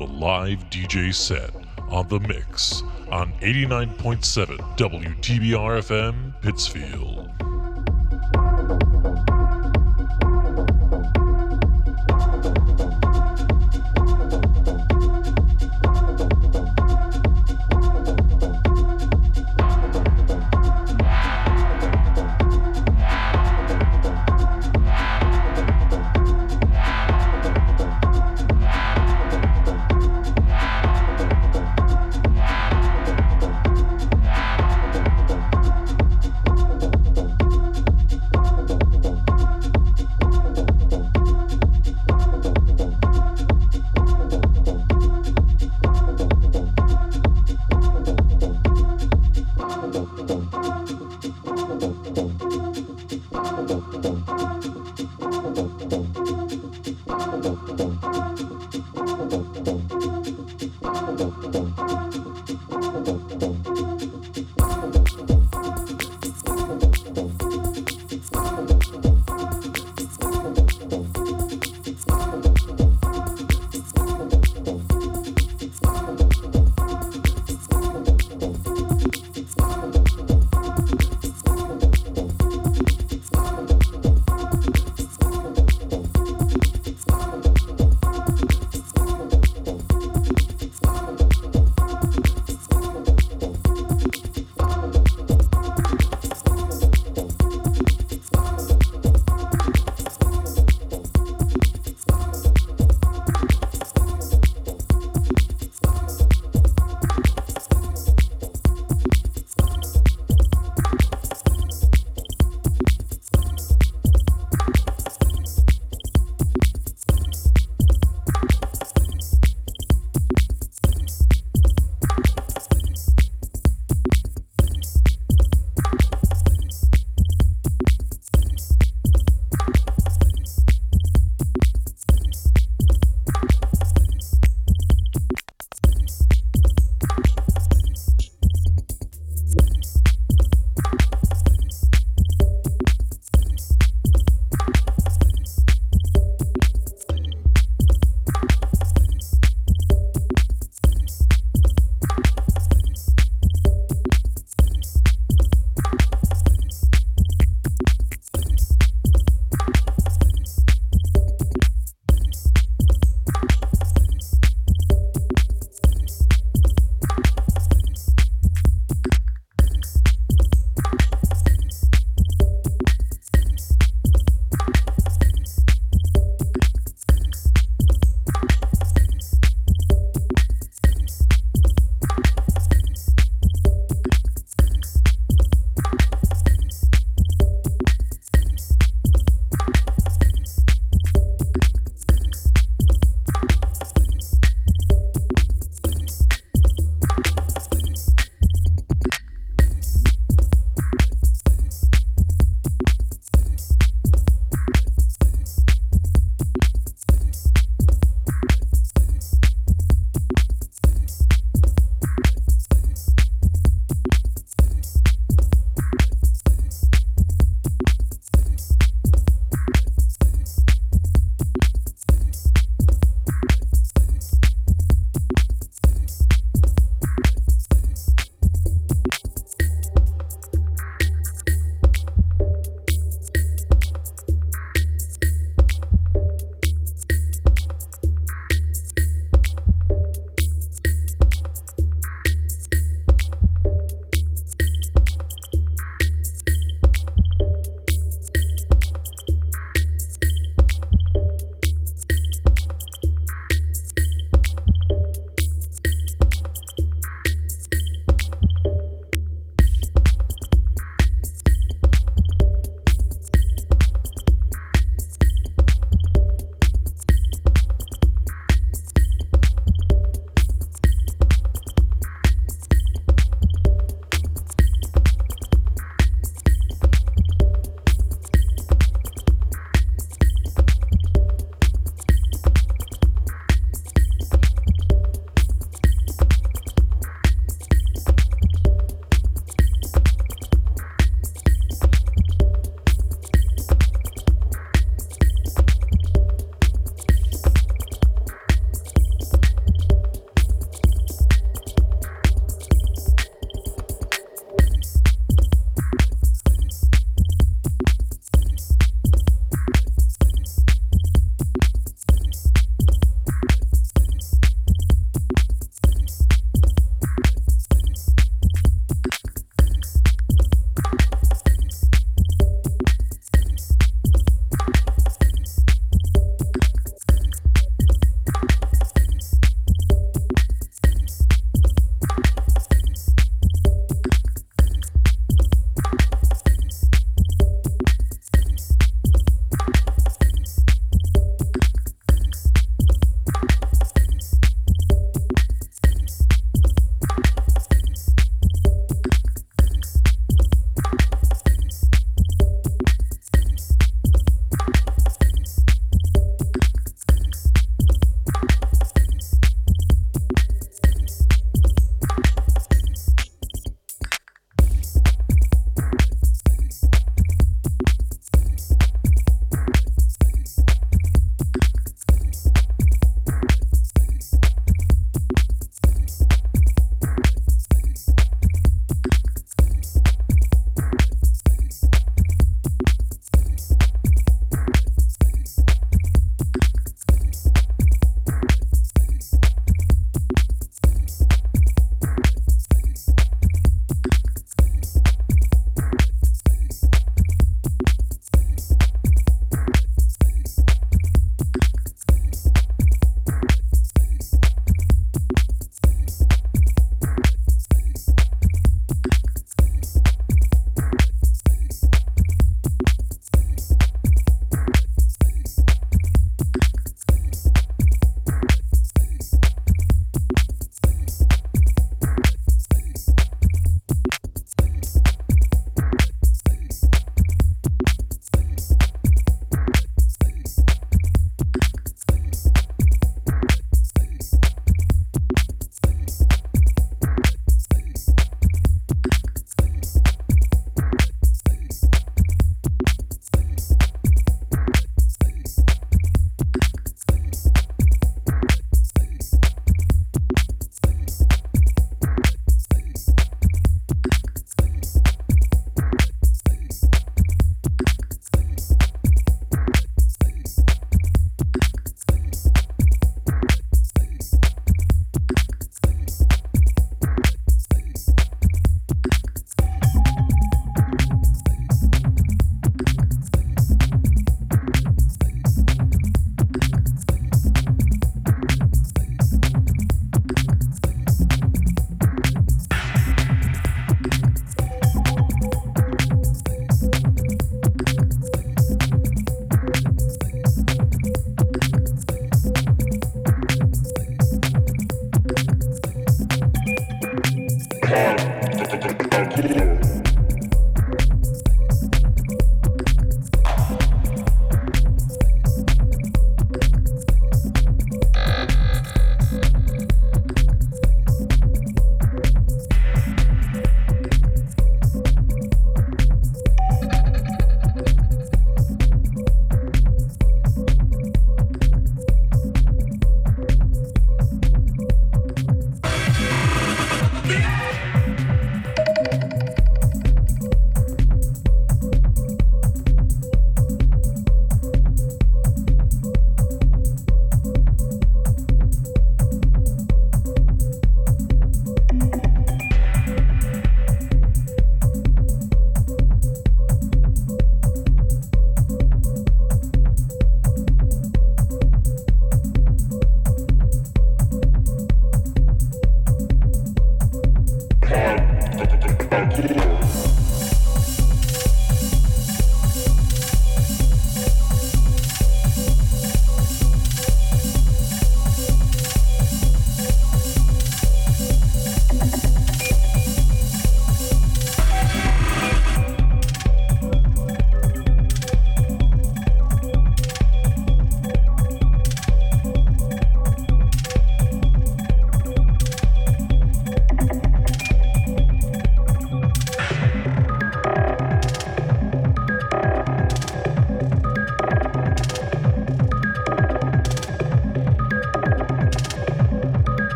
A live DJ set on The Mix on 89.7 WTBR FM Pittsfield.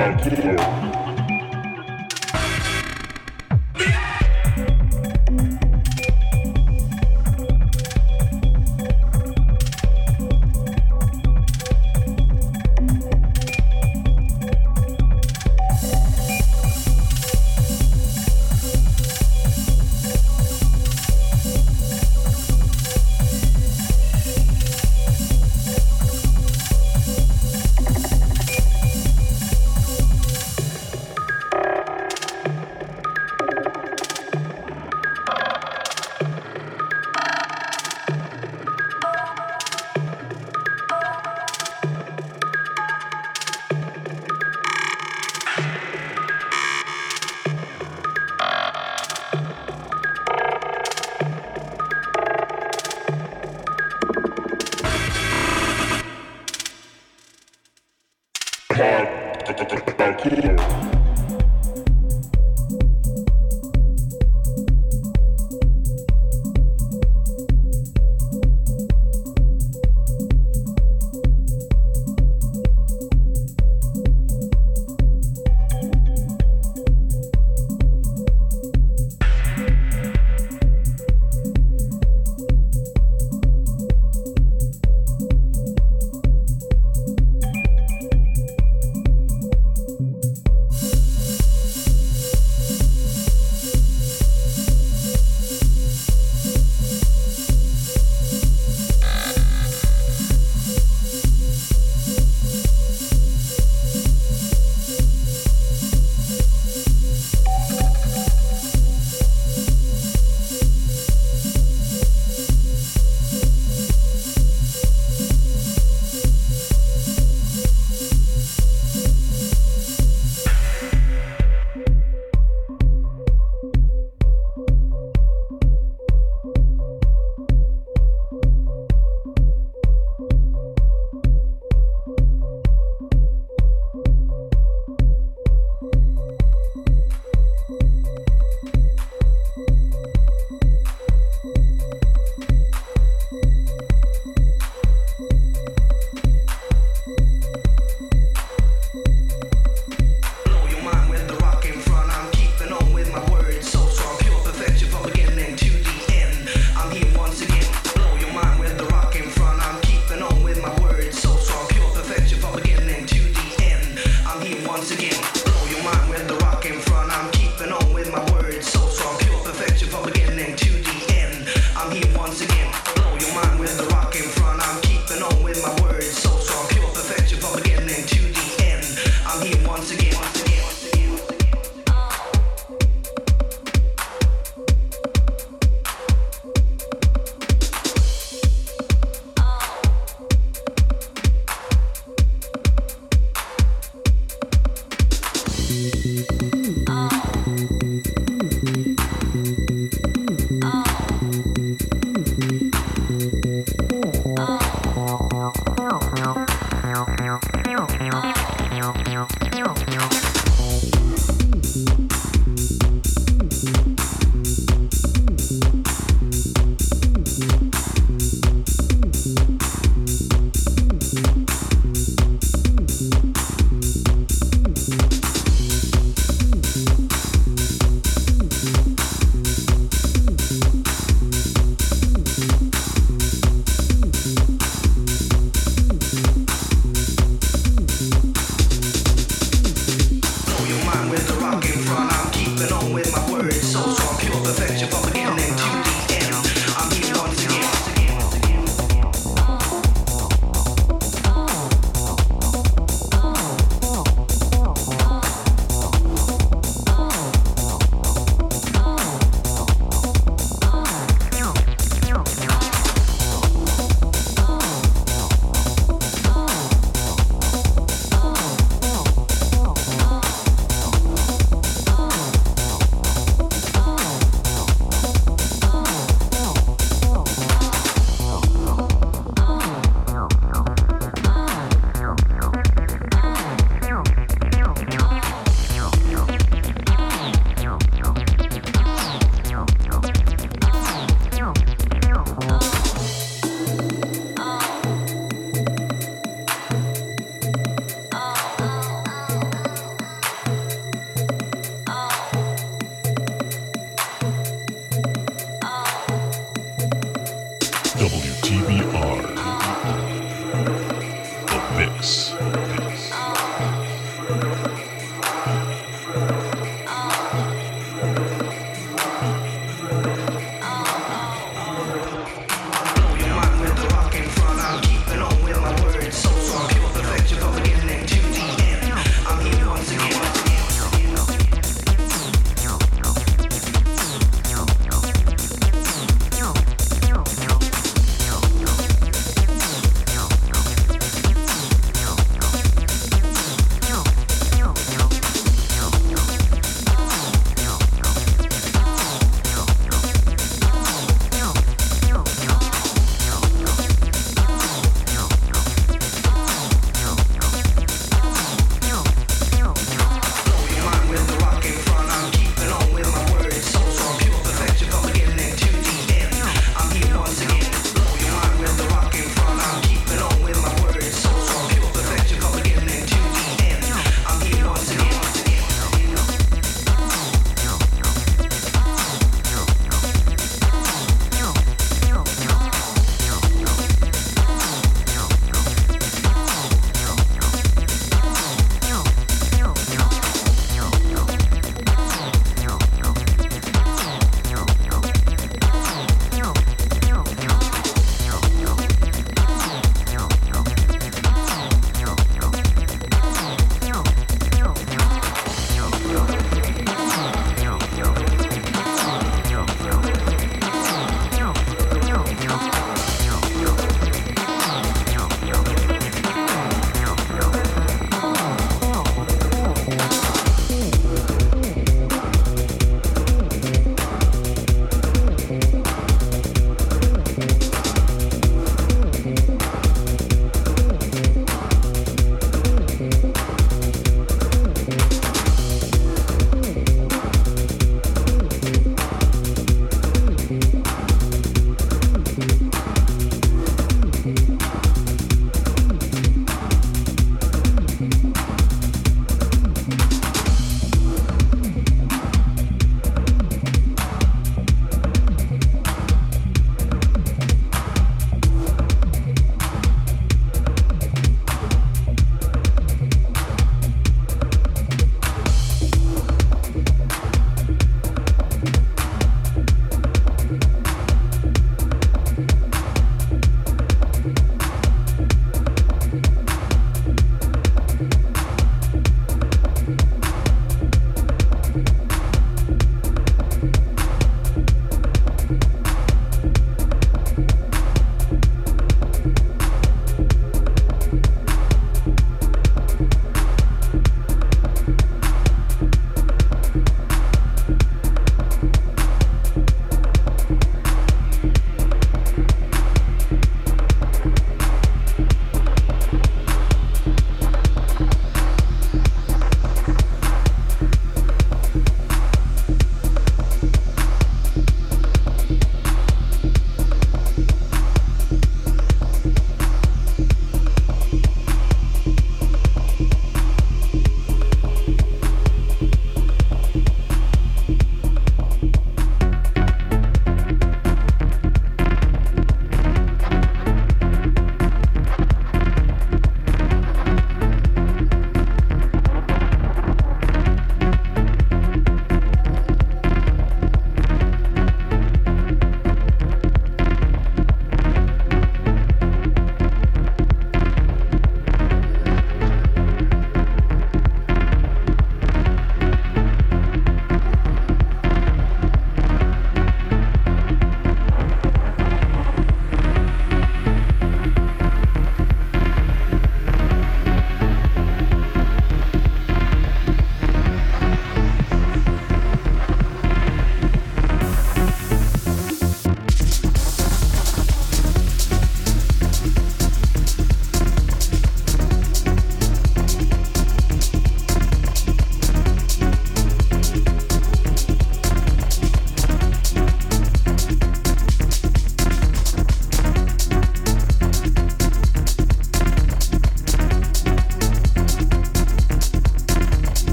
Erkekler.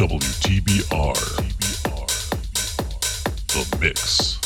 WTBR. The Mix.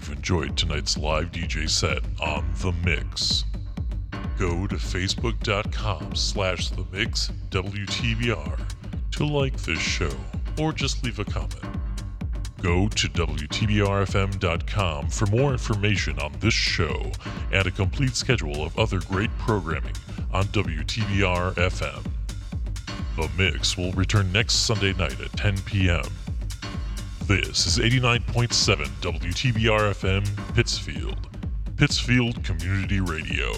You've enjoyed tonight's live DJ set on The Mix. Go to facebook.com slash The Mix to like this show or just leave a comment. Go to WTBRFM.com for more information on this show and a complete schedule of other great programming on WTBR FM. The Mix will return next Sunday night at 10 p.m. This is 89.7 WTBR FM Pittsfield, Pittsfield Community Radio.